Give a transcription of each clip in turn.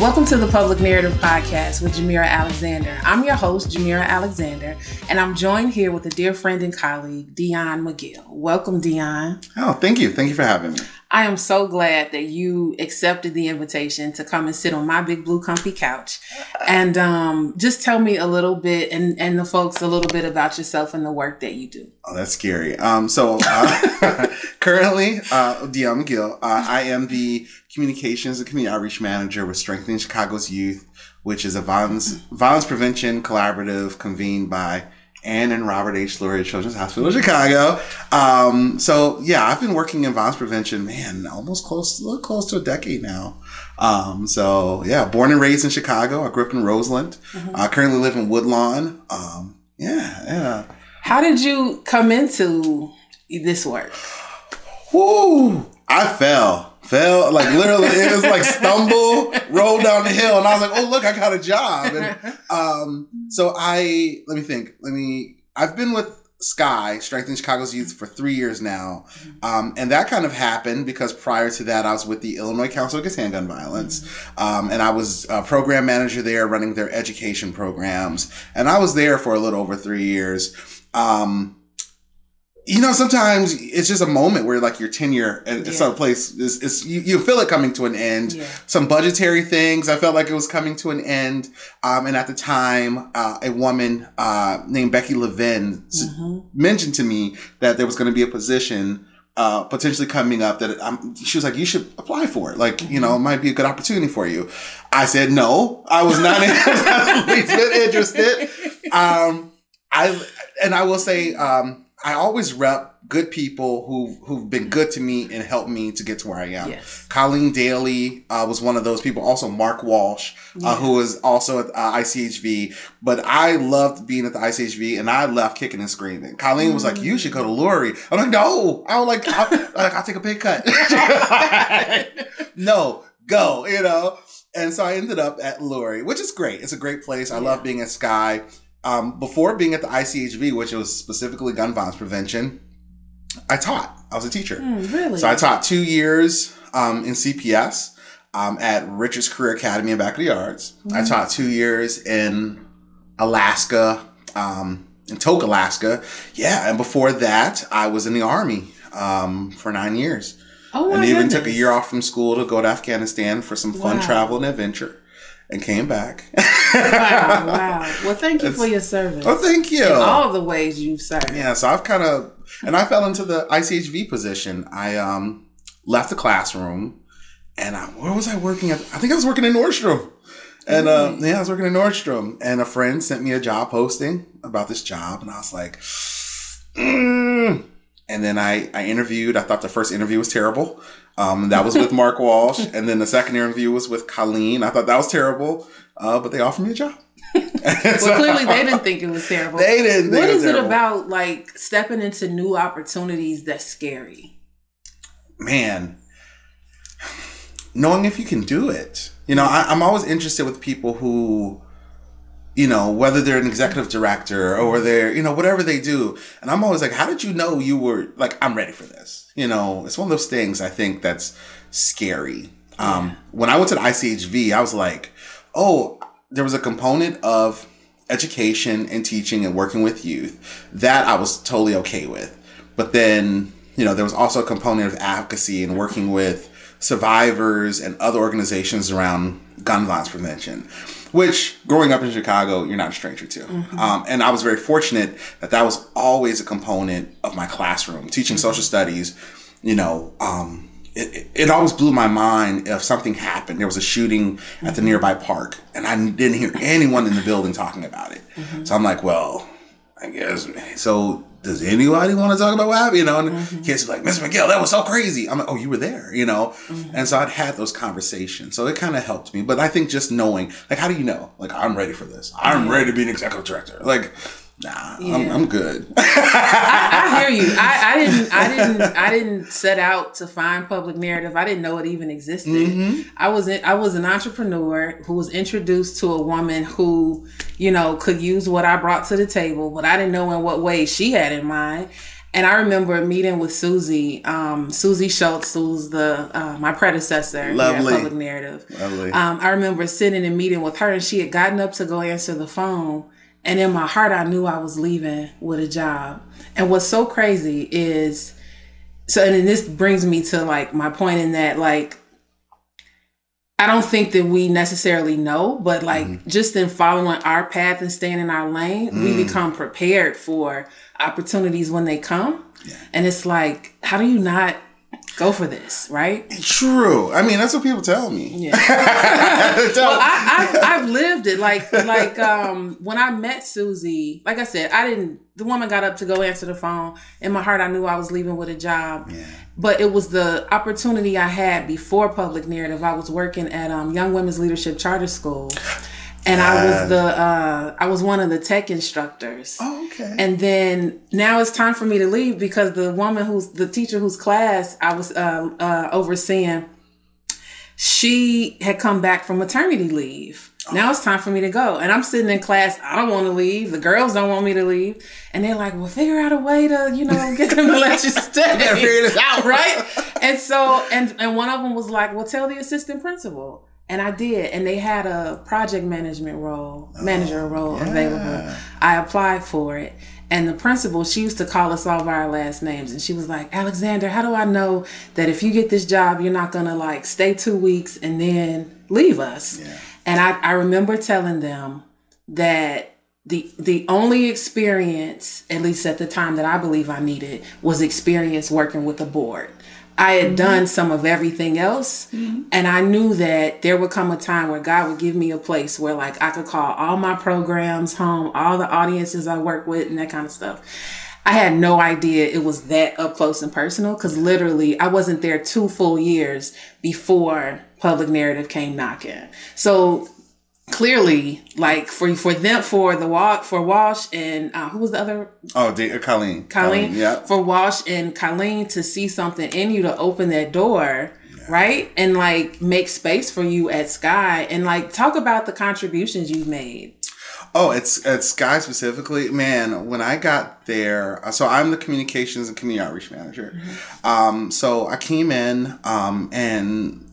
Welcome to the Public Narrative Podcast with Jhmira Alexander. I'm your host, Jhmira Alexander, and I'm joined here with a dear friend and colleague, Dion McGill. Welcome, Dion. Oh, thank you. Thank you for having me. I am so glad that you accepted the invitation to come and sit on my big blue comfy couch and um, just tell me a little bit and, and the folks a little bit about yourself and the work that you do. Oh, that's scary. Um, so uh, currently, uh, Dion McGill, uh, I am the communications and community outreach manager with Strengthening Chicago's Youth, which is a violence violence prevention collaborative convened by Ann and Robert H. Lurie Children's Hospital of Chicago. Um, so yeah, I've been working in violence prevention, man, almost close, a little close to a decade now. Um, so yeah, born and raised in Chicago. I grew up in Roseland. Mm-hmm. I currently live in Woodlawn. Um, yeah, yeah. How did you come into this work? Woo! I fell. Fell like literally it was like stumble, roll down the hill, and I was like, oh look, I got a job. And um, so I let me think. Let me I've been with Sky, Strengthening Chicago's Youth, for three years now. Um, and that kind of happened because prior to that, I was with the Illinois Council Against Handgun Violence. Um, and I was a program manager there running their education programs. And I was there for a little over three years. Um, you know, sometimes it's just a moment where like your tenure at Yeah. some place is, is you, you feel it coming to an end. Yeah. Some budgetary things, I felt like it was coming to an end. Um, and at the time, uh, a woman uh, named Becky Levin Mm-hmm. mentioned to me that there was going to be a position uh, potentially coming up that um, she was like, you should apply for it. Like, you know, it might be a good opportunity for you. I said, no, I was not, I was not the least bit interested. Um, I, and I will say, um, I always rep good people who who've been good to me and helped me to get to where I am. Yes. Colleen Daley uh, was one of those people. Also, Mark Walsh, Yeah. uh, who was also at uh, ICHV. But I loved being at the ICHV, and I left kicking and screaming. Colleen was like, "You should go to Lurie." I'm like, "No, I don't like. I'll, like, I'll take a pay cut." no, go. You know. And so I ended up at Lurie, which is great. It's a great place. I Yeah. love being at Sky. Um, before being at the ICHV, which was specifically gun violence prevention, I taught. I was a teacher. Hmm, really? So I taught two years um, in CPS um, at Richards Career Academy in back in Backyards. I taught two years in Alaska, um, in Tok, Alaska. Yeah, and before that, I was in the Army um, for nine years. oh, my and even took a year off from school to go to Afghanistan for some fun Wow. travel and adventure and came back. Wow, wow. Well, thank you It's- for your service. Oh, thank you. In all the ways you've served. Yeah, so I've kind of, and I fell into the ICHV position. I um left the classroom, and I, where was I working at? I think I was working in Nordstrom. And uh, yeah, I was working in Nordstrom, and a friend sent me a job posting about this job, and I was like, mm. And then I I interviewed. I thought the first interview was terrible. Um, that was with Mark Walsh, and then the second interview was with Colleen. I thought that was terrible, uh, but they offered me a job. Well, clearly they didn't think it was terrible. They didn't. What it is it about like stepping into new opportunities that's scary? man, knowing if you can do it. You know, I, I'm always interested with people who, you know, whether they're an executive director or they're, you know, whatever they do. And I'm always like, how did you know you were like, I'm ready for this? You know, it's one of those things I think that's scary. Um, when I went to the ICHV, I was like, oh, there was a component of education and teaching and working with youth that I was totally okay with. But then, you know, there was also a component of advocacy and working with survivors and other organizations around gun violence prevention, which growing up in Chicago, you're not a stranger to. Um, and I was very fortunate that that was always a component of my classroom, teaching social studies, you know, um, it, it- it always blew my mind if something happened. There was a shooting at the nearby park, and I didn't hear anyone in the building talking about it. So I'm like, well, I guess. So does anybody want to talk about what happened? You know, and mm-hmm. kids are like, Miss McGill, that was so crazy. I'm like, oh, you were there, you know? Mm-hmm. And so I'd had those conversations. So it kind of helped me. But I think just knowing, like, how do you know? Like, I'm ready for this. I'm ready to be an executive director. Like, nah, I'm, I'm good. I hear you. I, I didn't. I didn't. I didn't set out to find public narrative. I didn't know it even existed. Mm-hmm. I was. In, I was an entrepreneur who was introduced to a woman who, you know, could use what I brought to the table, but I didn't know in what way she had in mind. And I remember meeting with Susy, um, Susy Schultz, who's the uh, my predecessor Lovely. Public Narrative. Lovely. Um, I remember sitting and meeting with her, and she had gotten up to go answer the phone. And in my heart, I knew I was leaving with a job. And what's so crazy is, so, and then this brings me to like my point in that, like, I don't think that we necessarily know, but like mm-hmm. just in following our path and staying in our lane, we mm. become prepared for opportunities when they come. And it's like, how do you not go for this, right? True. I mean, that's what people tell me. Yeah. Well, I, I've, I've lived it. Like, like um, when I met Susy, like I said, I didn't. The woman got up to go answer the phone. In my heart, I knew I was leaving with a job. Yeah. But it was the opportunity I had before public narrative. I was working at um, Young Women's Leadership Charter School, and I was the uh, I was one of the tech instructors. oh, okay. And then now it's time for me to leave because the woman who's the teacher whose class I was uh, uh, overseeing, she had come back from maternity leave. Now it's time for me to go. And I'm sitting in class. I don't want to leave. The girls don't want me to leave. And they're like, well, figure out a way to, you know, get them to let you stay. figure this out. right? And so, and, and one of them was like, well, tell the assistant principal. And I did. And they had a project management role, oh, manager role available. I applied for it. And the principal, she used to call us all by our last names. And she was like, Alexander, how do I know that if you get this job, you're not going to like stay two weeks and then leave us? Yeah. And I, I remember telling them that the the only experience, at least at the time that I believe I needed, was experience working with the board. I had mm-hmm. done some of everything else, mm-hmm. and I knew that there would come a time where God would give me a place where like I could call all my programs home, all the audiences I work with, and that kind of stuff. I had no idea it was that up close and personal because literally I wasn't there two full years before public narrative came knocking. So clearly, like for for them for the walk for Walsh and uh, who was the other oh, D- uh, Colleen. Colleen, Yeah. for Walsh and Colleen to see something in you to open that door, right? And like make space for you at Sky and like talk about the contributions you've made. Oh, it's it's Sky specifically. Man, when I got there, uh, so I'm the communications and community outreach manager. Um, so I came in, um, and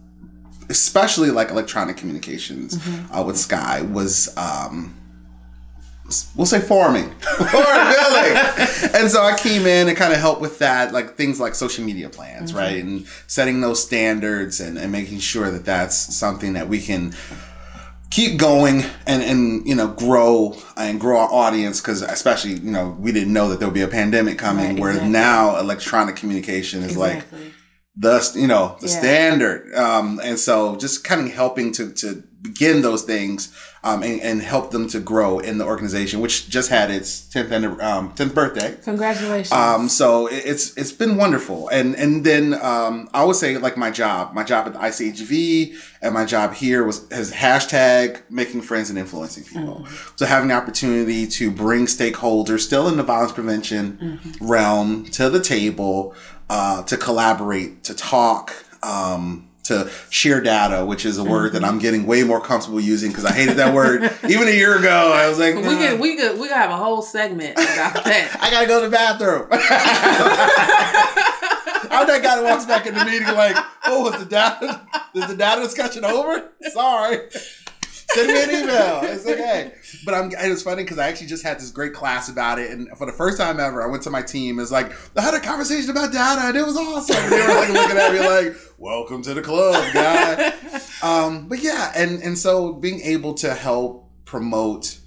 especially like electronic communications uh, with Sky was. Um, We'll say farming or building. and so I came in and kind of helped with that, like things like social media plans, right? And setting those standards and, and making sure that that's something that we can keep going and and you know grow and grow our audience because especially you know we didn't know that there would be a pandemic coming Right, where exactly. now electronic communication is like Exactly. The you know the Yeah. standard um and so just kind of helping to to begin those things um and, and help them to grow in the organization which just had its 10th and um 10th birthday Congratulations. um, so it- it's it's been wonderful, and and then um, I would say like my job, my job at the ICHV, and my job here was has hashtag making friends and influencing people. So having the opportunity to bring stakeholders still in the violence prevention realm to the table, uh, to collaborate, to talk. Um, to share data, which is a word that I'm getting way more comfortable using because I hated that word even a year ago. I was like, we "Nah." could mm. we could we could have a whole segment about that. I gotta go to the bathroom. I'm that guy that walks back in the meeting like, oh, was the data is the data discussion over? Sorry. Send me an email. It's okay. But I'm it was funny because I actually just had this great class about it. And for the first time ever, I went to my team. It's like, I had a conversation about data and it was awesome. And they were like looking at me like, welcome to the club, guy. Um, but yeah, and and so being able to help promote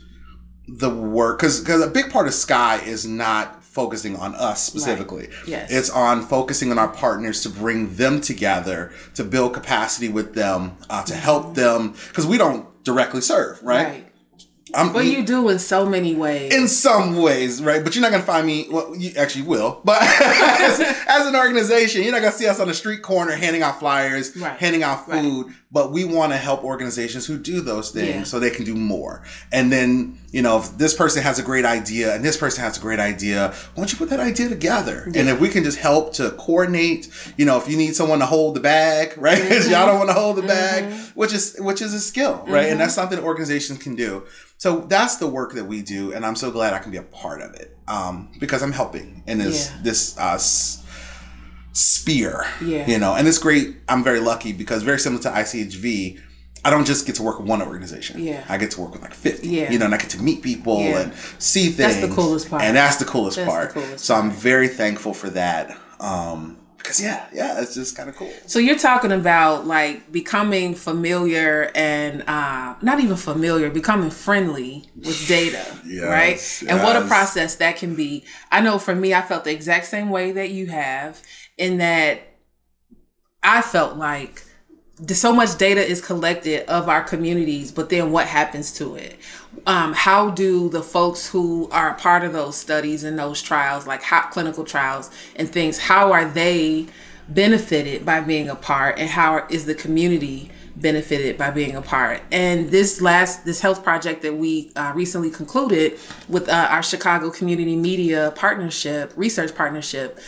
the work because because a big part of Sky is not focusing on us specifically. Yes. It's on focusing on our partners to bring them together to build capacity with them uh, to help them because we don't directly serve, right? Right. I'm, But you do in so many ways. in some ways, right? But you're not gonna find me. Well, you actually will, but as, as an organization, you're not gonna see us on the street corner handing out flyers, Right. handing out Right. But we want to help organizations who do those things Yeah. so they can do more. And then, you know, if this person has a great idea and this person has a great idea, why don't you put that idea together? And if we can just help to coordinate, you know, if you need someone to hold the bag, right? 'Cause y'all don't want to hold the bag, which is which is a skill, right? And that's something organizations can do. So that's the work that we do, and I'm so glad I can be a part of it um, because I'm helping in this Yeah. this uh, spear. Yeah. You know, and it's great. I'm very lucky because very similar to ICHV, I don't just get to work with one organization. Yeah. I get to work with like 50. Yeah. You know, and I get to meet people Yeah. and see things. That's the coolest part. And that's the coolest That's the part. coolest so I'm very thankful for that. Um, because yeah, yeah, it's just kind of cool. So you're talking about like becoming familiar and uh, not even familiar, becoming friendly with data, Yes, right? And what a process that can be. I know for me, I felt the exact same way that you have, in that I felt like so much data is collected of our communities, but then what happens to it? Um, how do the folks who are a part of those studies and those trials, like hot clinical trials and things, how are they benefited by being a part, and how is the community benefited by being a part? And this last this health project that we uh, recently concluded with uh, our Chicago Community Media Partnership, research partnership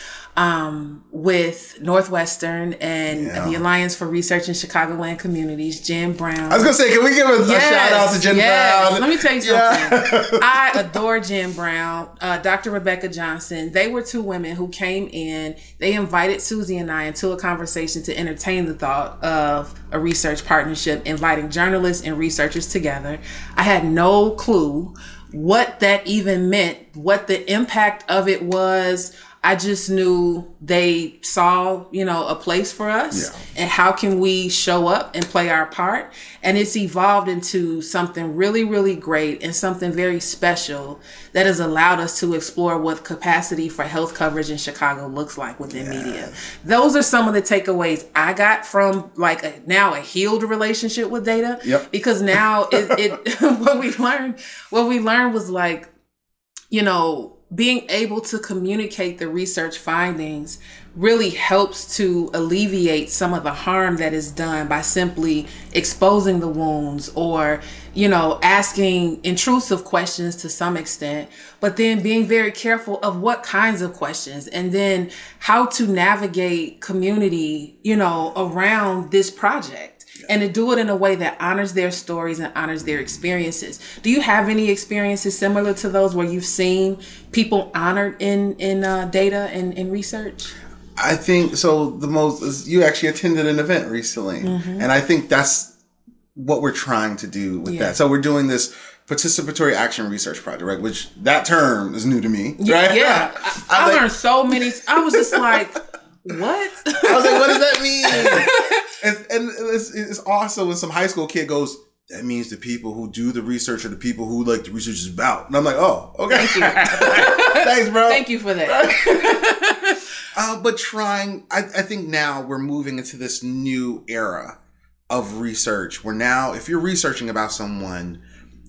um, with Northwestern and Yeah. the Alliance for Research in Chicagoland Communities, Jen Brown. I was gonna say, can we give a, a shout out to Jen yes. Brown? Let me tell you Yeah. something. I adore Jen Brown, uh, Dr. Rebecca Johnson. They were two women who came in. They invited Susy and I into a conversation to entertain the thought of a research partnership, inviting journalists and researchers together. I had no clue what that even meant, what the impact of it was. I just knew they saw, you know, a place for us Yeah. and how can we show up and play our part and it's evolved into something really really great and something very special that has allowed us to explore what capacity for health coverage in chicago looks like within media those are some of the takeaways i got from like a, now a healed relationship with data Yep. because now it, it what we learned what we learned was like you know, being able to communicate the research findings really helps to alleviate some of the harm that is done by simply exposing the wounds or, you know, asking intrusive questions to some extent, but then being very careful of what kinds of questions and then how to navigate community, you know, around this project and to do it in a way that honors their stories and honors their experiences. Do you have any experiences similar to those where you've seen people honored in in uh, data and in research? I think so. The most you actually attended an event recently, Mm-hmm. and I think that's what we're trying to do with Yeah. that. So we're doing this participatory action research project, right? Which that term is new to me, right? Yeah, I, I I like- learned so many. I was just like, what? I was like, what does that mean? And and it's, it's awesome when some high school kid goes, that means the people who do the research are the people who like the research is about. And I'm like, oh, okay. Thanks, bro. Thank you for that. Uh, but trying, I, I think now we're moving into this new era of research where now, if you're researching about someone,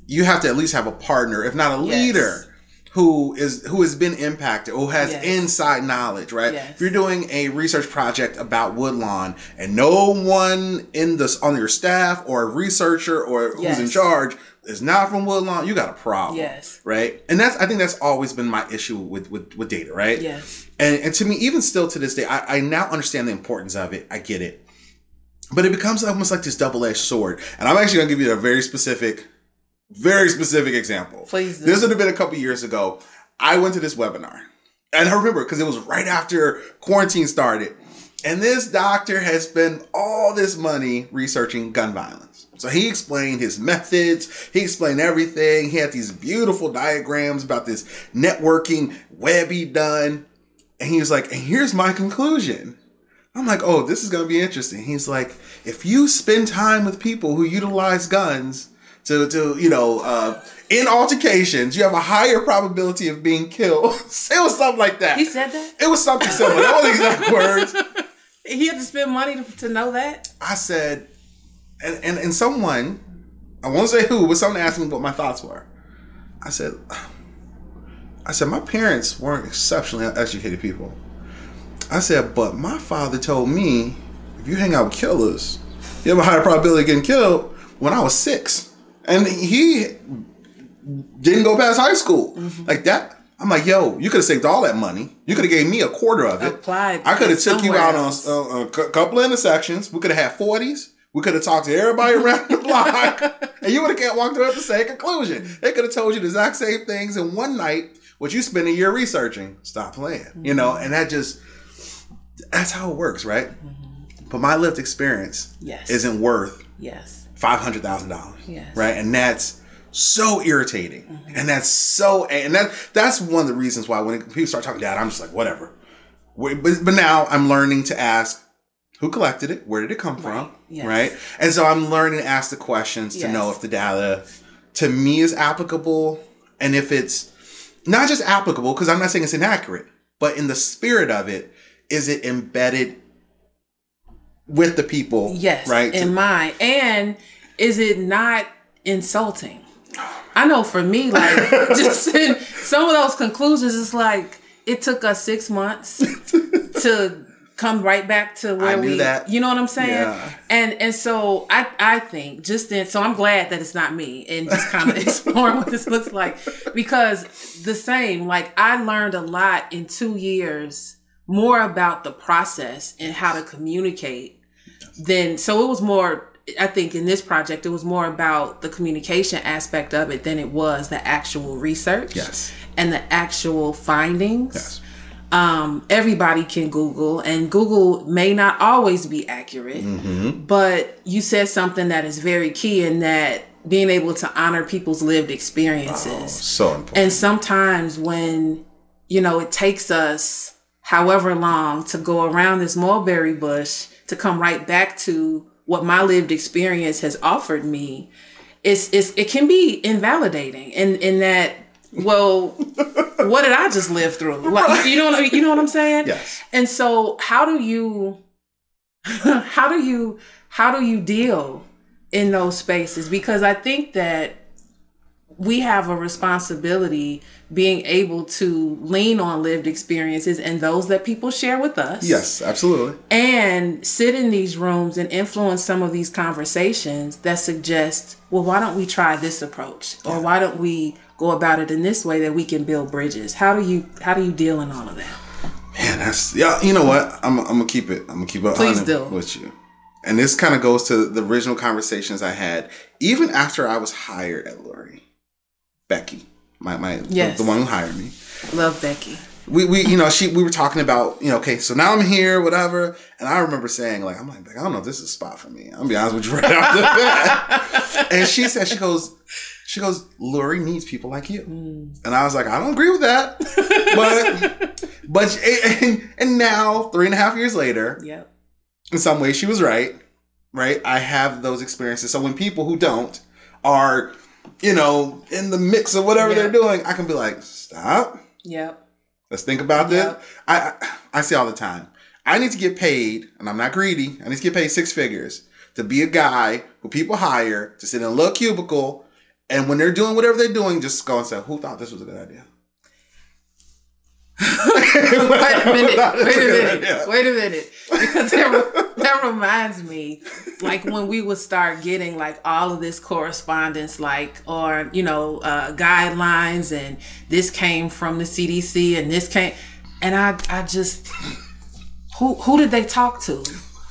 you have to at least have a partner, if not a Yes. leader, who is who has been impacted, who has Yes. inside knowledge, right? Yes. If you're doing a research project about Woodlawn and no one in this on your staff or a researcher or who's in charge is not from Woodlawn, you got a problem. Yes. Right. And that's I think that's always been my issue with with, with data, right? Yes. And, and to me, even still to this day, I, I now understand the importance of it. I get it. But it becomes almost like this double edged sword. And I'm actually going to give you a very specific, very specific example. Please do. This would have been a couple years ago. I went to this webinar. And I remember because it was right after quarantine started. And this doctor has spent all this money researching gun violence. So he explained his methods, he explained everything. He had these beautiful diagrams about this networking web he done. And he was like, and here's my conclusion. I'm like, oh, this is going to be interesting. He's like, if you spend time with people who utilize guns to, to you know, uh, in altercations, you have a higher probability of being killed. it was something like that. He said that It was something similar. That wasn't exact words. he had to spend money to, to know that. I said, and, and, and someone, I won't say who, but someone asked me what my thoughts were. I said, I said, my parents weren't exceptionally educated people. I said, but my father told me, if you hang out with killers, you have a higher probability of getting killed when I was six. And he didn't go past high school. Mm-hmm. Like that. I'm like, yo, you could have saved all that money. You could have gave me a quarter of it. Applied I could have took you out else. on uh, a couple of intersections. We could have had 40s. We could have talked to everybody around the block, and you would have walked away with the same conclusion. They could have told you the exact same things in one night, what you spent a year researching. Stop playing, you know, Mm-hmm. and that just that's how it works, right? But my lived experience Yes. isn't worth Yes. Five hundred thousand dollars. Yes. Right. And that's so irritating. Mm-hmm. And that's so and that that's one of the reasons why when people start talking data, I'm just like, whatever. Wait, But, but now I'm learning to ask who collected it, where did it come from? Right. Yes. Right. And so I'm learning to ask the questions to know if the data to me is applicable and if it's not just applicable, because I'm not saying it's inaccurate, but in the spirit of it, is it embedded with the people? Yes. Right. In To- mind. And is it not insulting? I know for me, like just in some of those conclusions, it's like it took us six months to come right back to where we that. you know what I'm saying? Yeah. And and so I I think just then so I'm glad that it's not me and just kind of exploring what this looks like because the same like I learned a lot in 2 years more about the process and how to communicate than so it was more I think in this project it was more about the communication aspect of it than it was the actual research Yes. and the actual findings Yes. um, everybody can Google, and Google may not always be accurate, Mm-hmm. but you said something that is very key in that being able to honor people's lived experiences. So important. And sometimes when, you know, it takes us however long to go around this mulberry bush to come right back to what my lived experience has offered me, it's, it's it can be invalidating in, in that, well, what did I just live through? Like, you know what you know what I'm saying? Yes. And so how do you how do you how do you deal in those spaces? Because I think that we have a responsibility being able to lean on lived experiences and those that people share with us. Yes, absolutely. And sit in these rooms and influence some of these conversations that suggest, well, why don't we try this approach? Or why don't we go about it in this way that we can build bridges? How do you how do you deal in all of that? Man, that's yeah. You know what? I'm, I'm gonna keep it. I'm gonna keep it Please do. with you. And this kind of goes to the original conversations I had, even after I was hired at Lurie. Becky, my my the- Yes. the, one who hired me. Love Becky. We, we you know she we were talking about you know okay so now I'm here whatever. And I remember saying like I'm like I don't know if this is a spot for me. I'm gonna be honest with you right off the bat. And she said she goes she goes Lurie needs people like you. Mm. And I was like I don't agree with that. But but and, and now three and a half years later Yep. in some ways she was right right? I have those experiences. So when people who don't are you know in the mix of whatever Yeah. they're doing i can be like stop Yep. let's think about this Yep. I, I i say all the time i need to get paid and i'm not greedy i need to get paid six figures to be a guy who people hire to sit in a little cubicle and when they're doing whatever they're doing just go and say who thought this was a good idea wait a minute. Wait a minute. Yeah. Wait a minute. Because that, that reminds me, like when we would start getting like all of this correspondence, like or you know uh, guidelines, and this came from the CDC, and this came, and I I just who who did they talk to?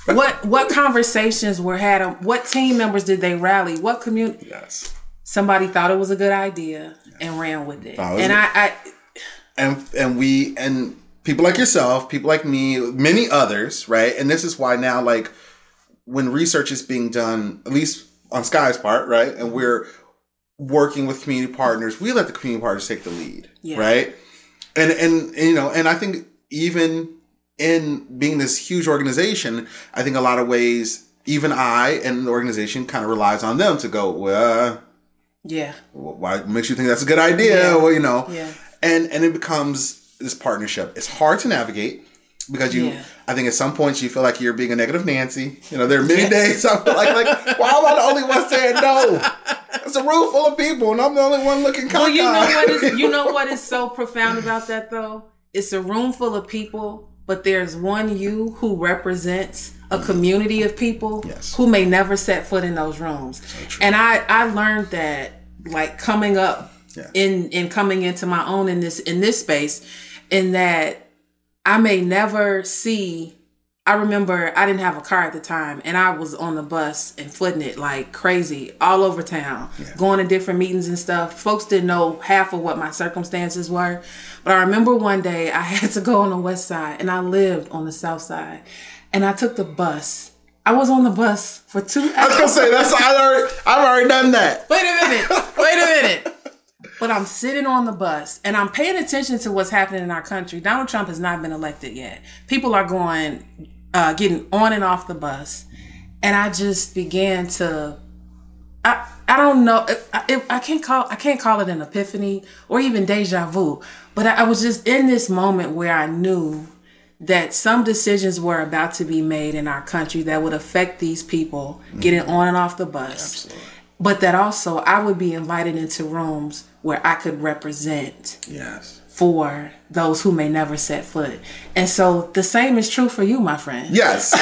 What what conversations were had? What team members did they rally? What community? yes Somebody thought it was a good idea and ran with it, it was and a- I, I and and we and people like yourself, people like me, many others, right? And this is why now, like when research is being done, at least on Sky's part, right, and we're working with community partners, we let the community partners take the lead, Yeah. right? And, and and you know, and I think even in being this huge organization, I think a lot of ways, even I and the organization kind of relies on them to go, well, yeah why makes you think that's a good idea? Yeah. Well, you know, yeah and and it becomes this partnership. It's hard to navigate because you. Yeah. I think at some points you feel like you're being a negative Nancy. You know, there are many Yes. days I feel like like why am I the only one saying no? It's a room full of people, and I'm the only one looking. Well, you know what is you know what is so profound about that though? It's a room full of people, but there's one you who represents a mm-hmm. community of people Yes. who may never set foot in those rooms. and I I learned that like coming up Yeah. in in coming into my own in this in this space in that I may never see I remember I didn't have a car at the time and I was on the bus and footing it like crazy all over town, going to different meetings and stuff. Folks didn't know half of what my circumstances were. But I remember one day I had to go on the west side and I lived on the south side. And I took the bus. I was on the bus for two hours. I was gonna say that's I already I've already done that. Wait a minute. Wait a minute. But I'm sitting on the bus and I'm paying attention to what's happening in our country. Donald Trump has not been elected yet. People are going, uh, getting on and off the bus. And I just began to, I, I don't know. I, I, I can't call, I can't call it an epiphany or even deja vu, but I, I was just in this moment where I knew that some decisions were about to be made in our country that would affect these people getting on and off the bus but that also I would be invited into rooms where I could represent Yes. for those who may never set foot. And so the same is true for you, my friend. Yes.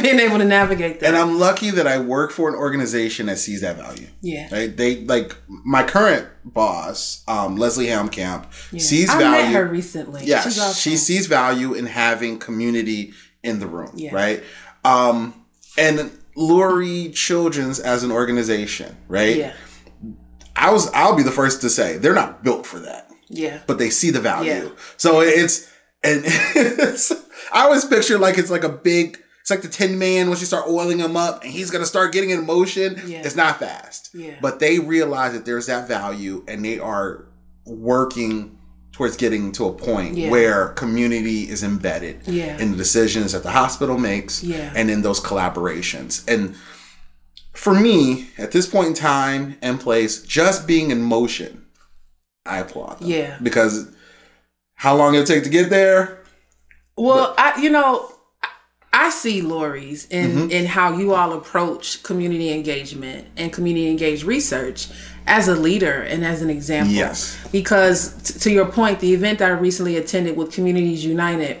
Being able to navigate that. and I'm lucky that I work for an organization that sees that value. Yeah. Right? They like my current boss, um, Leslie Helmkamp, sees I value. I met her recently. Yes. Awesome. she sees value in having community in the room, Yeah. right? Um, and Lurie Children's as an organization, right? Yeah. I was I'll be the first to say they're not built for that, Yeah. but they see the value. Yeah. So it's and it's, I always picture like it's like a big. It's like the Tin Man once you start oiling him up, and he's gonna start getting in motion. Yeah. It's not fast, Yeah. but they realize that there's that value, and they are working towards getting to a point Yeah. where community is embedded Yeah. in the decisions that the hospital makes Yeah. and in those collaborations. And for me, at this point in time and place, just being in motion, I applaud them. Yeah. Because how long it'll take to get there? Well, I you know, I- I see Lurie's in Mm-hmm. in how you all approach community engagement and community engaged research as a leader and as an example. Yes. Because t- to your point, the event I recently attended with Communities United,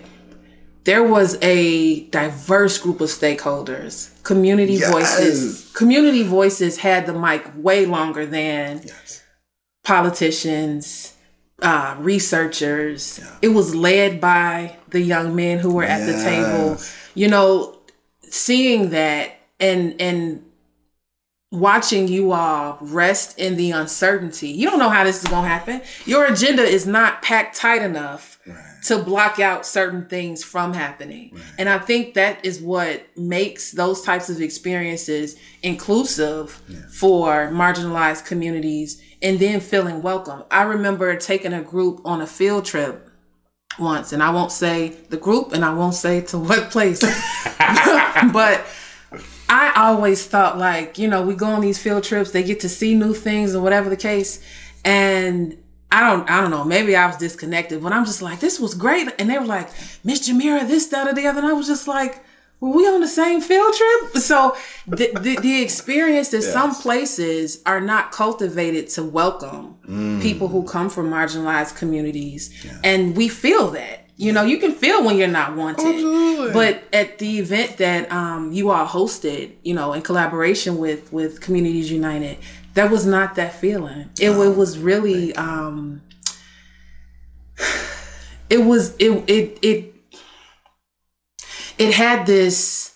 there was a diverse group of stakeholders. Community Yes. voices. Community voices had the mic way longer than Yes. politicians, uh, researchers. It was led by the young men who were at the table. You know, seeing that and and watching you all rest in the uncertainty. You don't know how this is going to happen. Your agenda is not packed tight enough to block out certain things from happening. And I think that is what makes those types of experiences inclusive for marginalized communities and then feeling welcome. I remember taking a group on a field trip once, and I won't say the group and I won't say to what place, but I always thought like, you know, we go on these field trips, they get to see new things or whatever the case. And I don't I don't know, maybe I was disconnected, but I'm just like, this was great. And they were like, Miss Jhmira, this, that, or the other. And I was just like, were we on the same field trip? So the the, the experience that some places are not cultivated to welcome people who come from marginalized communities. And we feel that. You know, you can feel when you're not wanted. Absolutely. But at the event that um, you all hosted, you know, in collaboration with with Communities United, that was not that feeling. It, it was really, um, it was it it it it had this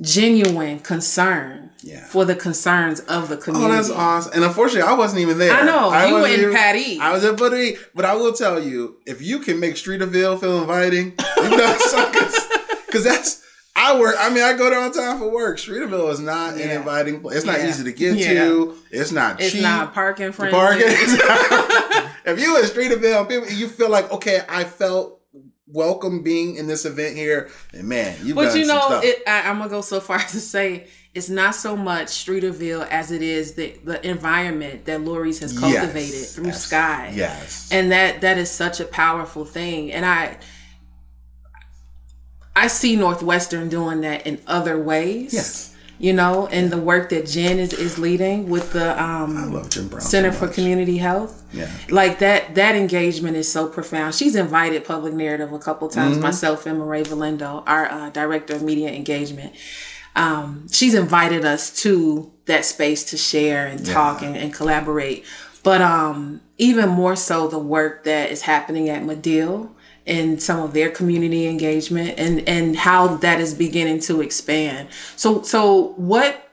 genuine concern Yeah. for the concerns of the community. Oh, that's awesome. And unfortunately, I wasn't even there. I know, I you in Patty. I was in Patty. But I will tell you, if you can make Streeterville feel inviting, you know, because that's. I work. I mean, I go there on time for work. Streeterville is not an inviting place. It's not Yeah. easy to get Yeah. to. It's not It's cheap. not parking friendly. parking. if you in Streeterville, people, you feel like okay, I felt welcome being in this event here, and man, you. But you know, it, I, I'm gonna go so far as to say it's not so much Streeterville as it is the the environment that Lurie's has cultivated Yes. through Yes. Sky. Yes. and that that is such a powerful thing. And I I see Northwestern doing that in other ways. Yes. you know, and the work that Jen is, is leading with the um, I love Jen Brown. Center so for. Community Health. Yeah. Like that that engagement is so profound. She's invited Public Narrative a couple times, Mm-hmm. myself and Marae Valendo, our uh, Director of Media Engagement. Um, she's invited us to that space to share and talk and, and collaborate. But um, even more so the work that is happening at Medill and some of their community engagement and, and how that is beginning to expand. So so what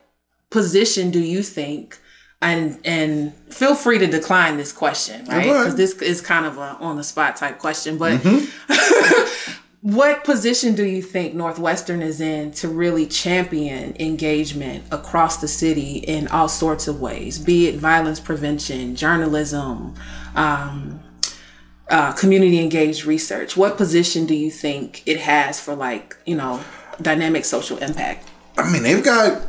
position do you think and and feel free to decline this question right because this is kind of a on the spot type question but Mm-hmm. what position do you think northwestern is in to really champion engagement across the city in all sorts of ways be it violence prevention journalism um, uh, community engaged research what position do you think it has for like you know dynamic social impact I mean, they've got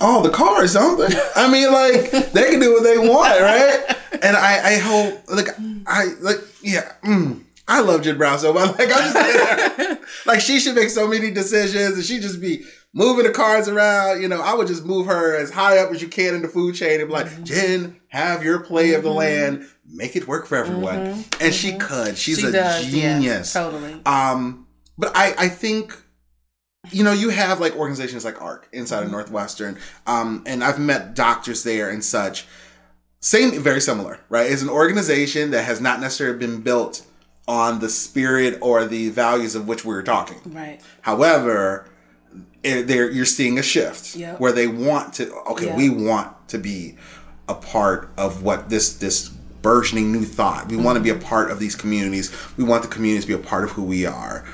all the cars, don't they? I mean, like they can do what they want, right? And I, I hope, like, I like, yeah. Mm, I love Jen Brown so much. Like, I'm just there. like she should make so many decisions, and she just be moving the cars around. You know, I would just move her as high up as you can in the food chain and be like, Jen, have your play of the land, make it work for everyone. And she could. She's She a does, yeah, genius. totally Um, but I, I think, you know, you have like organizations like ARC inside of Mm-hmm. Northwestern, um, and I've met doctors there and such. Same, very similar, right? It's an organization that has not necessarily been built on the spirit or the values of which we were talking. right However, it, there you're seeing a shift Yep. where they want to. Okay, Yeah. we want to be a part of what this this burgeoning new thought. We want to be a part of these communities. We want the communities to be a part of who we are,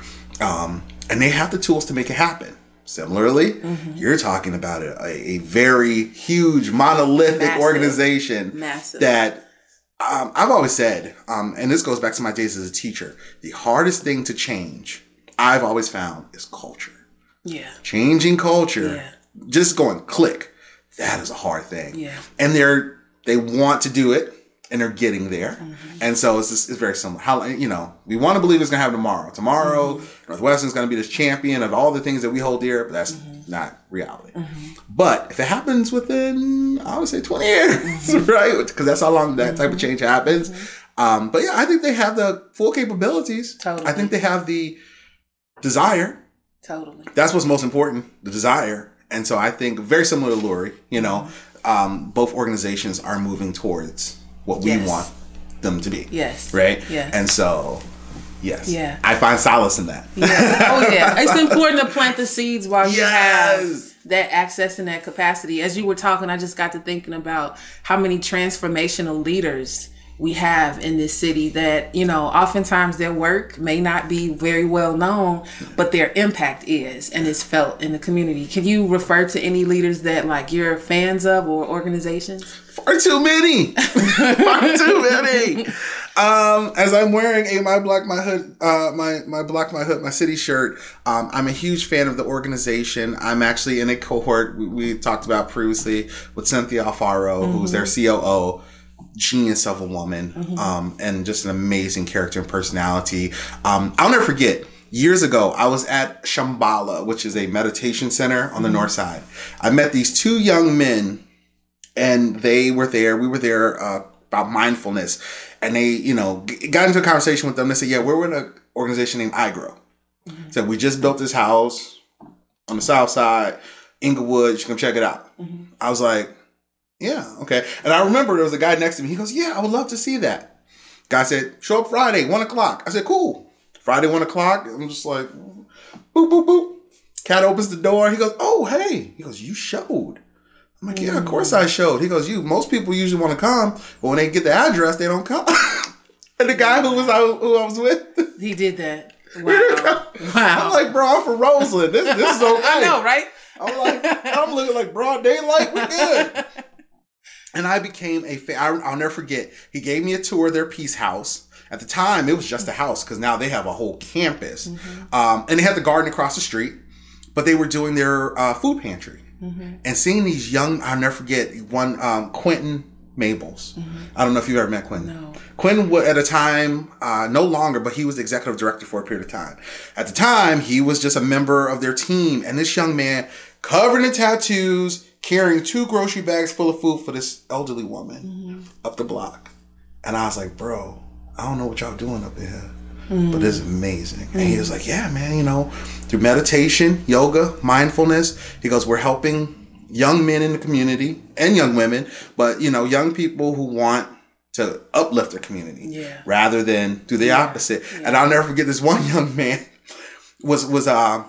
um, and they have the tools to make it happen. Similarly, Mm-hmm. you're talking about a, a very huge monolithic Massive. organization Massive. that um, I've always said, um, and this goes back to my days as a teacher, the hardest thing to change, I've always found, is culture. yeah Changing culture, Yeah. just going click, that is a hard thing. Yeah. And they're they want to do it, and they're getting there, Mm-hmm. and so it's just, it's very similar. How you know we want to believe it's gonna happen tomorrow. Tomorrow, Mm-hmm. Northwestern's gonna be this champion of all the things that we hold dear, but that's Mm-hmm. not reality. But if it happens within, I would say 20 years, Mm-hmm. right? Because that's how long that type of change happens. Um, but yeah, I think they have the full capabilities. Totally. I think they have the desire. totally That's what's most important, the desire. And so I think very similar to Lurie, you know, um, both organizations are moving towards what we want them to be. Yes. Right? Yes. And so, yes. Yeah. I find solace in that. Yeah. Oh yeah. It's important to plant the seeds while you have that access and that capacity. As you were talking, I just got to thinking about how many transformational leaders we have in this city that, you know, oftentimes their work may not be very well known, but their impact is and is felt in the community. Can you refer to any leaders that like you're fans of or organizations? Far too many. Far too many. Um, as I'm wearing a my block my hood uh my my block my hood my city shirt, um, I'm a huge fan of the organization. I'm actually in a cohort we, we talked about previously with Cynthia Alfaro, who's their COO. Genius of a woman, um, and just an amazing character and personality. Um, I'll never forget years ago, I was at Shambhala, which is a meditation center on the north side. I met these two young men and they were there. We were there uh, about mindfulness, and they, you know, g- got into a conversation with them. They said, "Yeah, we're with an organization named iGrow." So we just built this house on the south side, Englewood. You can check it out. I was like, "Yeah, okay." And I remember there was a guy next to me. He goes, "Yeah, I would love to see that." Guy said, "Show up Friday, one o'clock." I said, "Cool." Friday, one o'clock. I'm just like, boop, boop, boop. Cat opens the door. He goes, "Oh, hey." He goes, "You showed." I'm like, "Yeah, of course I showed." He goes, "You." Most people usually want to come, but when they get the address, they don't come. and the guy who was I, who I was with, He did that. Wow. wow. I'm like, "Bro, I'm from Roseland. This this is okay." I know, right? I'm like, I'm looking like broad daylight. We're good. And I became a fan. I'll never forget. He gave me a tour of their peace house. At the time, it was just a house because now they have a whole campus, um, and they had the garden across the street. But they were doing their uh, food pantry, and seeing these young. I'll never forget one um, Quentin Mabels. I don't know if you've ever met Quentin. No. Quentin at a time, uh, no longer, but he was the executive director for a period of time. At the time, he was just a member of their team, and this young man covered in tattoos, carrying two grocery bags full of food for this elderly woman up the block. And I was like, bro, I don't know what y'all doing up here, but it's amazing. And he was like, yeah, man, you know, through meditation, yoga, mindfulness, he goes, we're helping young men in the community and young women, but, you know, young people who want to uplift their community Yeah. rather than do the opposite. And I'll never forget this one young man was was uh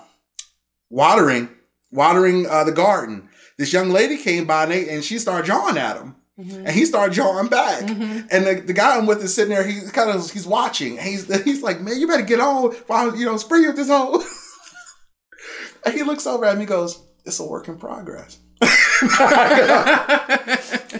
watering watering uh, the garden. This young lady came by and, they, and she started jawing at him. Mm-hmm. And he started jawing back, mm-hmm. and the, the guy I'm with is sitting there. He's kind of he's watching. He's he's like, "Man, you better get on while you know spray with this hole." and he looks over at me, goes, "It's a work in progress."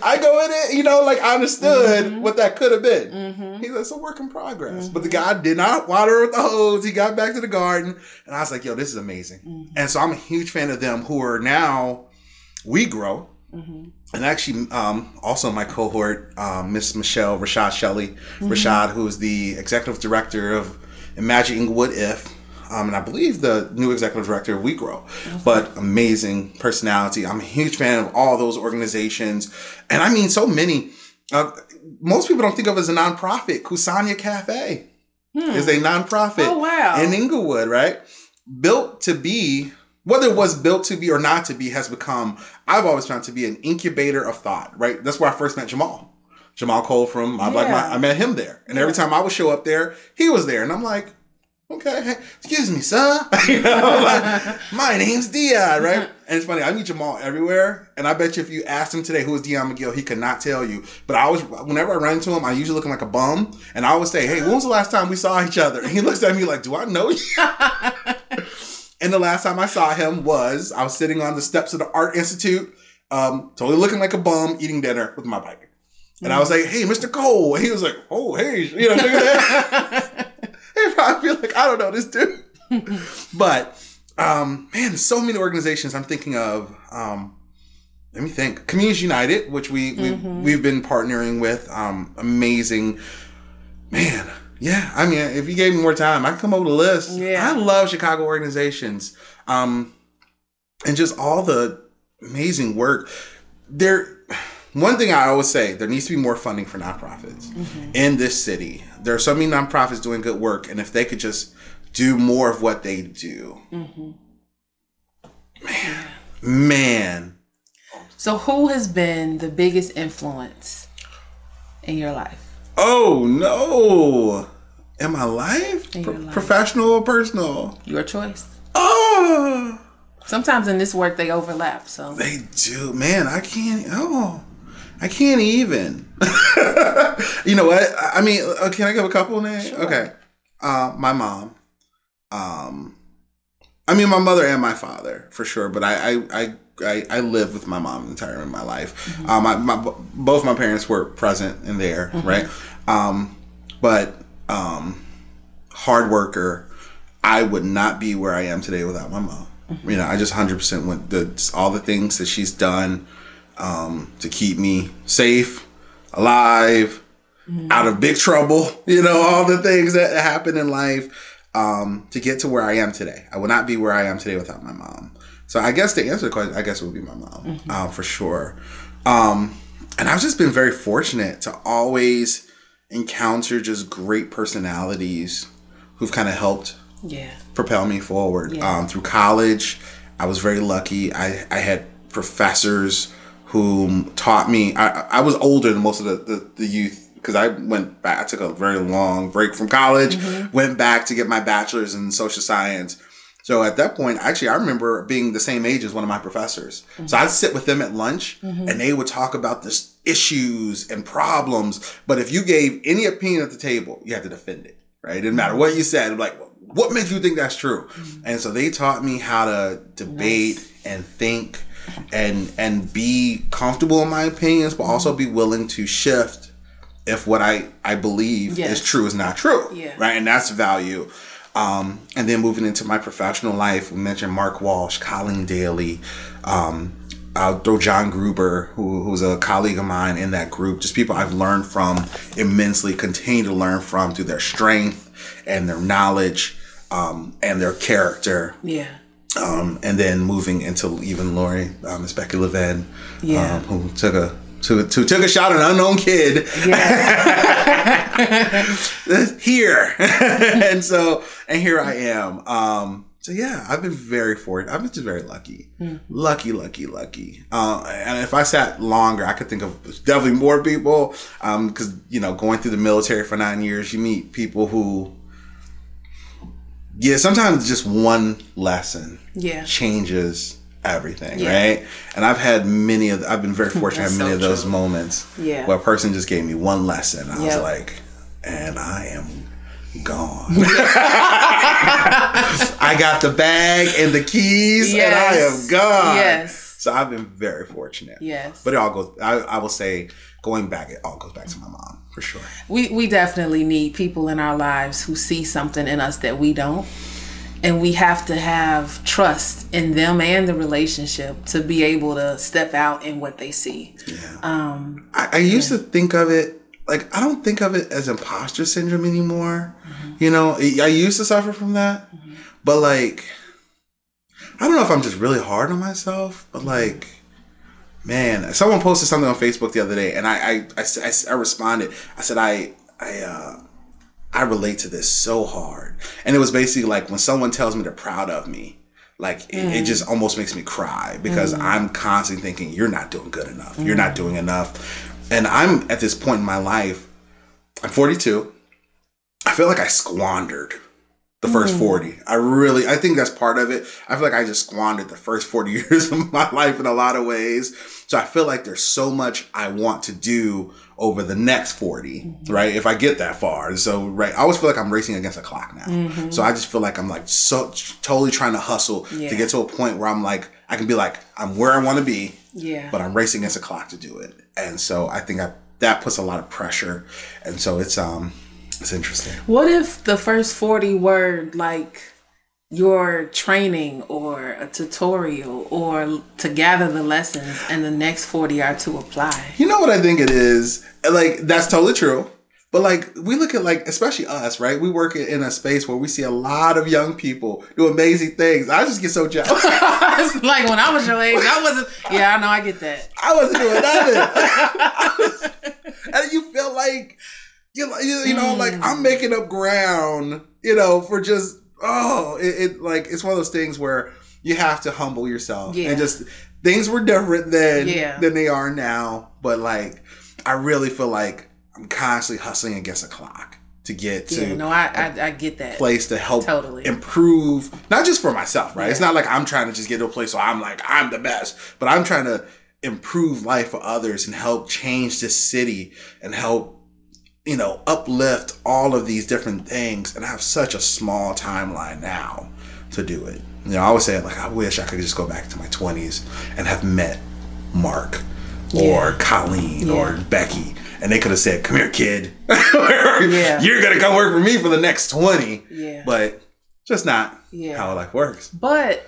I go in it, you know, like I understood mm-hmm. what that could have been. He's like, it's a work in progress. But the guy did not water with the hose. He got back to the garden. And I was like, yo, this is amazing. And so I'm a huge fan of them who are now, we grow. And actually, um, also my cohort, um, Miss Michelle Rashad Shelley, Rashad, who is the executive director of Imagine Englewood If, um, and I believe the new executive director of We Grow. But amazing personality. I'm a huge fan of all those organizations, and I mean so many. Uh, most people don't think of as a nonprofit. Kusanya Cafe is a nonprofit Oh, wow. in Englewood, right? Built to be, whether it was built to be or not to be, has become, I've always found to be an incubator of thought, right? That's where I first met Jahmal. Jahmal Cole from My Black Yeah. Mind. I met him there. And every time I would show up there, he was there. And I'm like, okay, excuse me, sir. you know, like, my name's Dion, right? And it's funny, I meet Jahmal everywhere. And I bet you if you asked him today who is Dion McGill, he could not tell you. But I always, whenever I run into him, I usually looking like a bum. And I always say, hey, when was the last time we saw each other? And he looks at me like, do I know you? And the last time I saw him was I was sitting on the steps of the Art Institute, um, totally looking like a bum, eating dinner with my bike. And I was like, "Hey, Mr. Cole," and he was like, "Oh, hey," you know, look at that. he probably feel like I don't know this dude, but um, man, so many organizations I'm thinking of. Um, let me think. Communities United, which we, we we've been partnering with, um, amazing. Man, yeah. I mean, if you gave me more time, I can come up with a list. Yeah. I love Chicago organizations, um, and just all the amazing work. There, one thing I always say, there needs to be more funding for nonprofits in this city. There are so many nonprofits doing good work, and if they could just do more of what they do, man, man. So, who has been the biggest influence in your life? Oh no! In my life, Pro- professional or personal? Your choice. Oh, Sometimes in this work they overlap. So, they do, man. I can't. Oh, I can't even. you know what? I I mean, uh, can I give a couple names? Okay, uh, my mom. Um, I mean, my mother and my father for sure, but I I I, I, I lived with my mom entire in my life. Um, my, my both my parents were present and there, right? Um, but um, hard worker. I would not be where I am today without my mom. You know, I just hundred percent went the all the things that she's done um, to keep me safe, alive, out of big trouble. You know, all the things that happen in life um, to get to where I am today. I would not be where I am today without my mom. So I guess the answer to the question, I guess it would be my mom um, for sure. Um, and I've just been very fortunate to always encounter just great personalities who've kind of helped yeah. propel me forward. Yeah. Um, through college, I was very lucky. I, I had professors who taught me. I, I was older than most of the, the, the youth because I went back. I took a very long break from college, went back to get my bachelor's in social science. So at that point, actually, I remember being the same age as one of my professors. So I'd sit with them at lunch and they would talk about this issues and problems. But if you gave any opinion at the table, you had to defend it, right? It didn't matter what you said. Like, what makes you think that's true? And so they taught me how to debate and think and and be comfortable in my opinions, but also be willing to shift if what I I believe Yes. is true is not true, Yeah. right? And that's value. Um, and then moving into my professional life, we mentioned Mark Walsh, Colleen Daley, um, I'll throw John Gruber, who, who's a colleague of mine in that group, just people I've learned from immensely, continue to learn from through their strength and their knowledge um, and their character. Yeah. Um, and then moving into even Lurie, um, Miss Becky Levin, Yeah. um, who took a took, took, took a shot at an unknown kid here, and so and here I am. Um, so yeah, I've been very fortunate. I've been just very lucky, lucky, lucky, lucky. Uh, and if I sat longer, I could think of definitely more people. Um, because you know, going through the military for nine years, you meet people who, yeah, sometimes just one lesson Yeah. changes everything, Yeah. right? And I've had many of, I've been very fortunate to have many so of those true. moments Yeah. where a person just gave me one lesson. I was like, and I am gone. I got the bag and the keys, and I Yes. am gone. Yes. So I've been very fortunate. Yes. But it all goes. I, I will say, going back, it all goes back to my mom for sure. we we definitely need people in our lives who see something in us that we don't and we have to have trust in them and the relationship to be able to step out in what they see um I, I used to think of it like I don't think of it as imposter syndrome anymore. You know, I I used to suffer from that, but like, I don't know if I'm just really hard on myself, but like, man, someone posted something on Facebook the other day, and I I I responded. I said I I uh, I relate to this so hard, and it was basically like when someone tells me they're proud of me. Like it, it just almost makes me cry because I'm constantly thinking you're not doing good enough. You're not doing enough. And I'm at this point in my life, I'm 42. I feel like I squandered the first mm. 40. I really, I think that's part of it. I feel like I just squandered the first 40 years of my life in a lot of ways. So I feel like there's so much I want to do over the next 40, mm-hmm. right? If I get that far. So, right, I always feel like I'm racing against a clock now. Mm-hmm. So I just feel like I'm like so totally trying to hustle Yeah. to get to a point where I'm like, I can be like, I'm where I want to be yeah but I'm racing against a clock to do it. And so I think I, that puts a lot of pressure. And so it's um it's interesting. what if the first 40 were like your training or a tutorial or to gather the lessons and the next 40 are to apply You know what I think it is? Like that's totally true. But like we look at like especially us, right? We work in a space where we see a lot of young people do amazing things. I just get so jealous. it's like when I was your age, I wasn't. Yeah, I know, I get that. I wasn't doing nothing. and you feel like you you, know like Mm. I'm making up ground, you know, for just oh, it, it like it's one of those things where you have to humble yourself Yeah. and just things were different then Yeah. than they are now, but like I really feel like I'm constantly hustling against a clock to get to Yeah, no, I, I, I get that. place to help Totally. improve not just for myself right? It's not like i'm trying to just get to a place where i'm like i'm the best but i'm trying to improve life for others and help change this city and help you know uplift all of these different things. And i have such a small timeline now to do it. You know i always say like i wish i could just go back to my 20s and have met mark or Yeah. colleen or becky and they could have said come here kid you're gonna come work for me for the next 20 Yeah. but just not Yeah. how life works. But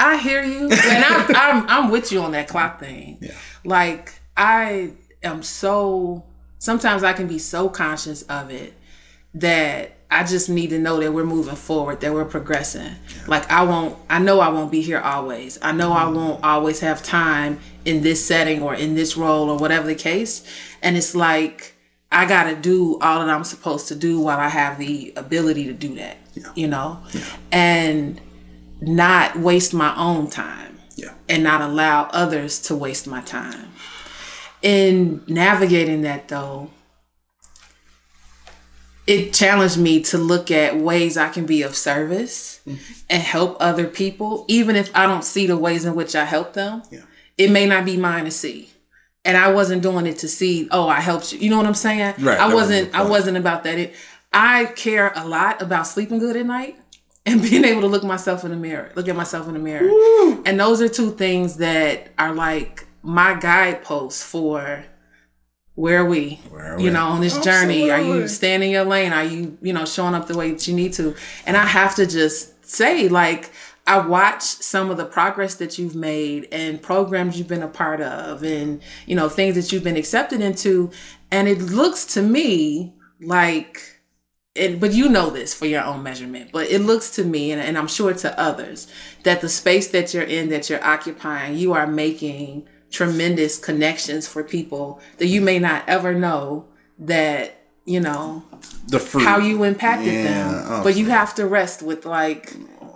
I hear you, and I'm, I'm I'm with you on that clock thing. Yeah. Like I am so sometimes I can be so conscious of it that I just need to know that we're moving forward, that we're progressing. Like I won't I know I won't be here always. I know I mm-hmm. won't always have time in this setting or in this role or whatever the case. And it's like I got to do all that I'm supposed to do while I have the ability to do that. You know? And not waste my own time Yeah. and not allow others to waste my time. In navigating that though, it challenged me to look at ways I can be of service mm-hmm. and help other people, even if I don't see the ways in which I help them. Yeah. It may not be mine to see. And I wasn't doing it to see, oh, I helped you. You know what I'm saying? Right, I wasn't I wasn't about that. It I care a lot about sleeping good at night and being able to look myself in the mirror, look at myself in the mirror. And those are two things that are like my guideposts for where are we? Where are you we? know, on this journey. Are you Absolutely. staying in your lane? Are you, you know, showing up the way that you need to? And I have to just say, like, I watch some of the progress that you've made and programs you've been a part of and, you know, things that you've been accepted into. And it looks to me like and but you know this for your own measurement but it looks to me and, and i'm sure to others that the space that you're in that you're occupying you are making tremendous connections for people that you may not ever know that you know The fruit. how you impacted Yeah. them Oh, but you have to rest with like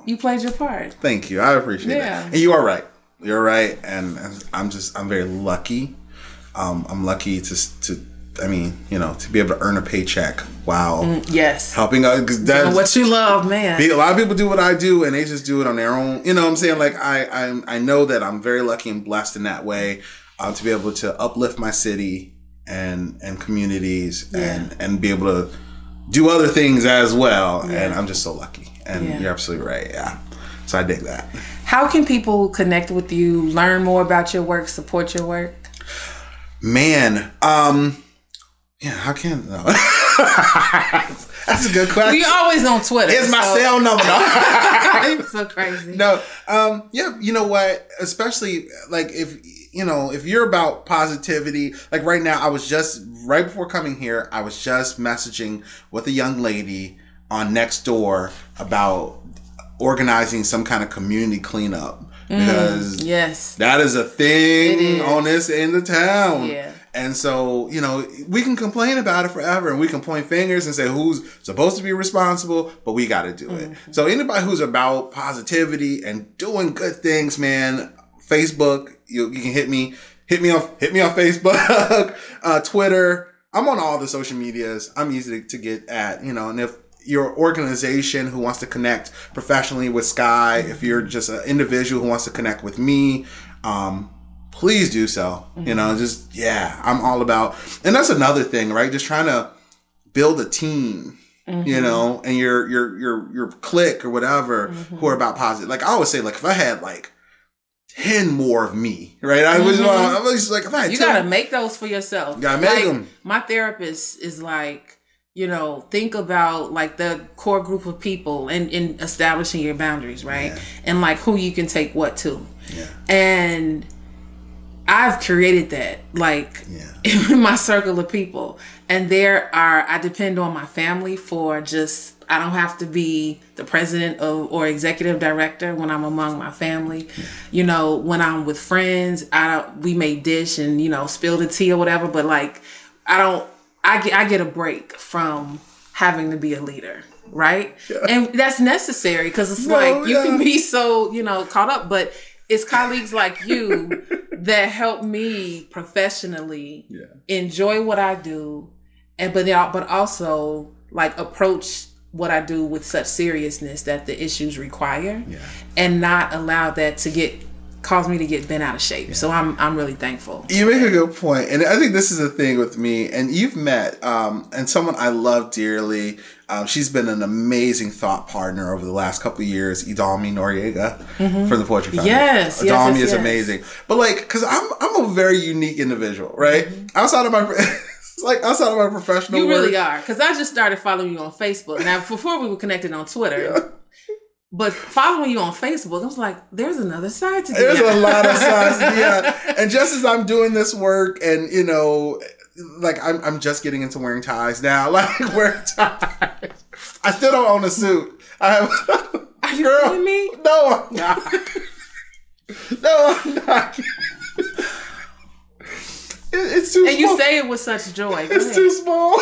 you played your part Thank you. I appreciate Yeah. that. And you are right. You're right. And, I'm just, I'm very lucky. Um, I'm lucky to, to, I mean, you know, to be able to earn a paycheck while yes helping out. That's what you love man a lot of people do what I do and they just do it on their own. You know what I'm saying? Like I, I, I know that I'm very lucky and blessed in that way uh, to be able to uplift my city and, and communities and, and be able to do other things as well. And I'm just so lucky. And Yeah. you're absolutely right. Yeah. So I dig that. how can people connect with you learn more about your work support your work Man, um, yeah, how can no. That's a good question. we always on twitter It's my so- cell number. No. so crazy no, um, yeah, you know what? Especially like if you know if you're about positivity. Like right now, I was just right before coming here. I was just messaging with a young lady on Nextdoor about organizing some kind of community cleanup because yes that is a thing is. on this end of town. Yeah. And so, you know, we can complain about it forever and we can point fingers and say who's supposed to be responsible, but we got to do it. Mm-hmm. So, anybody who's about positivity and doing good things, man, Facebook, you, you can hit me, hit me on, hit me on Facebook, uh, Twitter. I'm on all the social medias. I'm easy to, to get at, you know, and if your organization who wants to connect professionally with Sky, if you're just an individual who wants to connect with me, um, please do so. You know, mm-hmm. just yeah, I'm all about, and that's another thing, right? Just trying to build a team. You mm-hmm. know, and your your your your clique or whatever who mm-hmm. are about positive. Like I always say, like if I had like ten more of me, right? I was, I was like, if I had You 10 gotta make those for yourself. Gotta make Like, 'em. My therapist is like, you know, think about like the core group of people and in establishing your boundaries, right? And like who you can take what to. Yeah. And I've created that, like Yeah. in my circle of people. And there are I depend on my family for just I don't have to be the president of or executive director when I'm among my family. You know, when I'm with friends, I don't we may dish and, you know, spill the tea or whatever, but like I don't I get I get a break from having to be a leader. Right. And that's necessary because it's No, like you can be so, you know, caught up, but it's colleagues like you that help me professionally Yeah. enjoy what I do, and but they- but also like approach what I do with such seriousness that the issues require, Yeah. and not allow that to get cause me to get bent out of shape. So I'm I'm really thankful. You make a good point, and I think this is the thing with me. And you've met, um, and someone I love dearly. Um, she's been an amazing thought partner over the last couple of years. Idalmi Noriega for the Poetry Foundation. Mm-hmm. Yes, yes, is yes. amazing. But like, because I'm I'm a very unique individual, right? Outside of my, it's like outside of my professional, Mm-hmm. You work, really are, because I just started following you on Facebook. Now, before we were connected on Twitter, but following you on Facebook, I was like, "There's another side to you." There's a lot of sides, yeah. And just as I'm doing this work, and you know, like I'm, I'm just getting into wearing ties now. Like wearing ties. I still don't own a suit. I have. Are you Girl, kidding me? No, I'm not. No, I'm not. It- it's too And you small. say it with such joy. Go it's ahead. too small.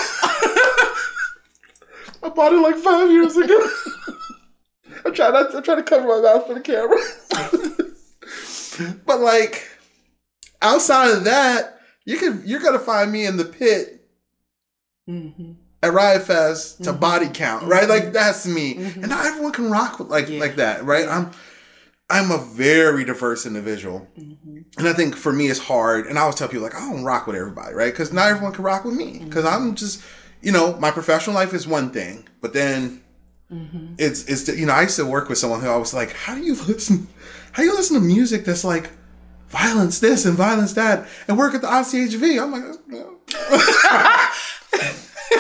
I bought it like five years ago. I'm trying not. I'm trying to cover my mouth for the camera. but like, outside of that, you can you're gonna find me in the pit Mhm. at Riot Fest to mm-hmm. body count, right? Like mm-hmm. that's me, and mm-hmm. not everyone can rock with like Yeah. like that, right? I'm I'm a very diverse individual, and I think for me it's hard. And I always tell people like I don't rock with everybody, right? Because not everyone can rock with me, because I'm just you know my professional life is one thing, but then. It's it's you know I used to work with someone who I was like, how do you listen? How do you listen to music that's like violence this and violence that, and work at the ICHV? I'm like, no.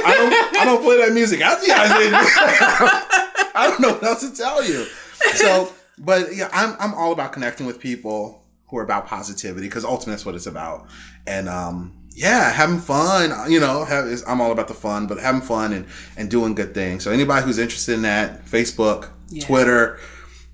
I don't I don't play that music at the ICHV. I don't know what else to tell you. So, but yeah, I'm I'm all about connecting with people who are about positivity because ultimately that's what it's about. And um yeah, having fun. You know, have, I'm all about the fun, but having fun and and doing good things. So anybody who's interested in that, Facebook, Yeah. Twitter,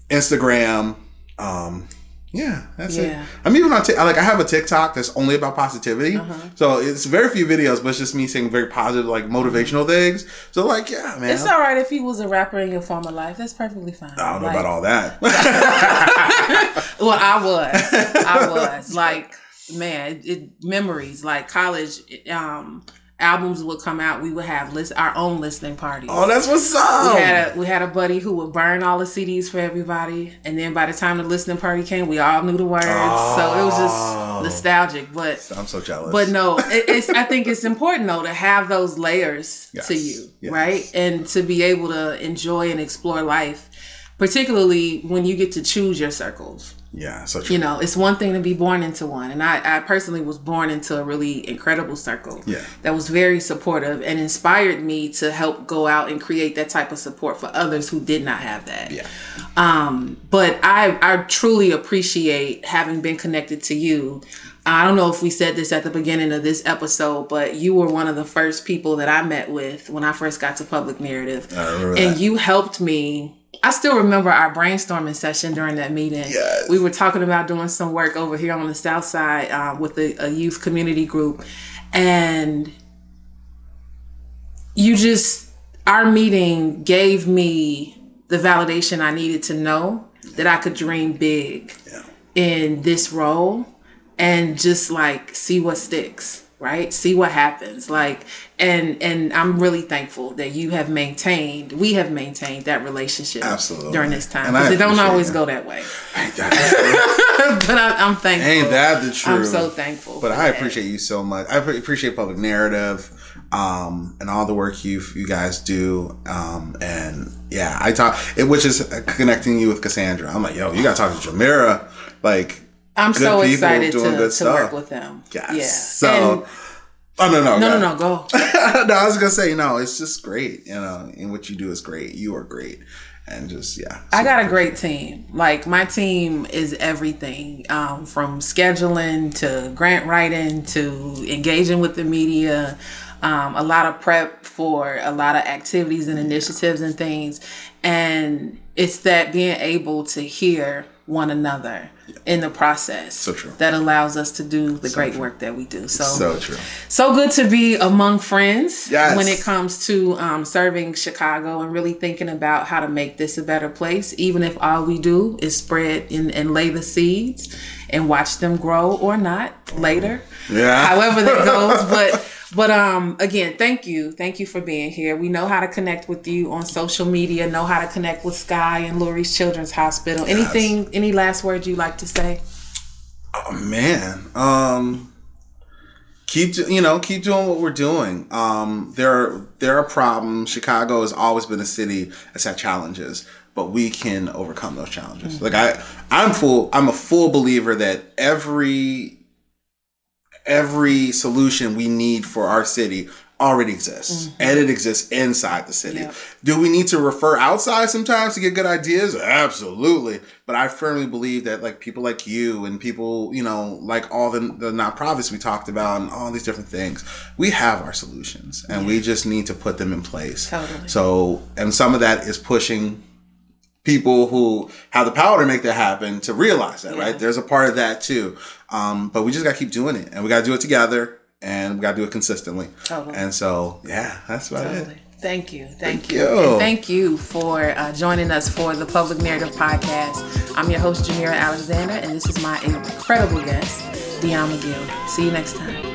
Instagram. Um, yeah, that's Yeah. it. I'm even on. Tik like I have a TikTok that's only about positivity. Uh-huh. So it's very few videos, but it's just me saying very positive, like motivational things. So like, yeah, man. It's all right if he was a rapper in your former life. That's perfectly fine. I don't know Like, about all that. Well, I was. I was. Like, man, it, memories. Like college, um, albums would come out. We would have list our own listening parties. oh, that's what's up. we had a we had a buddy who would burn all the CDs for everybody, and then by the time the listening party came, we all knew the words. So it was Oh. just nostalgic. But I'm so jealous. but no, it, it's I think it's important though to have those layers to you, Yes. right? And to be able to enjoy and explore life, particularly when you get to choose your circles. Yeah, so true. You know, it's one thing to be born into one, and I, I personally was born into a really incredible circle Yeah. that was very supportive and inspired me to help go out and create that type of support for others who did not have that. Yeah. Um, but I, I truly appreciate having been connected to you. I don't know if we said this at the beginning of this episode, but you were one of the first people that I met with when I first got to Public Narrative. And that. you helped me. I still remember our brainstorming session during that meeting. Yes. We were talking about doing some work over here on the South Side uh, with a, a youth community group. And you just, our meeting gave me the validation I needed to know that I could dream big Yeah. in this role and just like see what sticks right see what happens like and and i'm really thankful that you have maintained we have maintained that relationship Absolutely. during this time because it don't always that. go that way but I, i'm thankful ain't that the truth? i'm so thankful But I that. appreciate you so much. I appreciate public narrative, um, and all the work you you guys do. Um, and yeah, I talk it, which is connecting you with Cassandra. I'm like, yo, you got to talk to Jhmira. Like, i'm so excited to, to work with them yes. yeah So, And- oh no, no, no no no go no, I was gonna say no. It's just great, you know. And what you do is great. You are great, and just yeah. I got a great team. Like my team is everything um, from scheduling to grant writing to engaging with the media. Um, a lot of prep for a lot of activities and initiatives and things, and it's that being able to hear one another in the process So true. that allows us to do the great work that we do. So, so true. so good to be among friends Yes. when it comes to um, serving Chicago and really thinking about how to make this a better place, even if all we do is spread and, and lay the seeds and watch them grow or not later. Yeah. However that goes. But but um again, thank you. Thank you for being here. We know how to connect with you on social media, know how to connect with Sky and Lurie's Children's Hospital. Anything any last words you like to say? Oh man. Um keep you know, keep doing what we're doing. Um there are there are problems. Chicago has always been a city that's had challenges, but we can overcome those challenges. Like I I'm full I'm a full believer that every every solution we need for our city already exists mm-hmm. and it exists inside the city. Yep. Do we need to refer outside sometimes to get good ideas? Absolutely. But I firmly believe that like people like you and people, you know, like all the, the nonprofits we talked about and all these different things, we have our solutions and we just need to put them in place. Totally. So, and some of that is pushing people who have the power to make that happen to realize that, Yeah. right? There's a part of that too. Um, but we just got to keep doing it and we got to do it together and we got to do it consistently. Totally. And so, yeah, that's about it. Totally. Thank you. Thank, Thank you. you. And thank you for uh, joining us for the Public Narrative Podcast. I'm your host, Jhmira Alexander, and this is my incredible guest, Dion McGill. See you next time.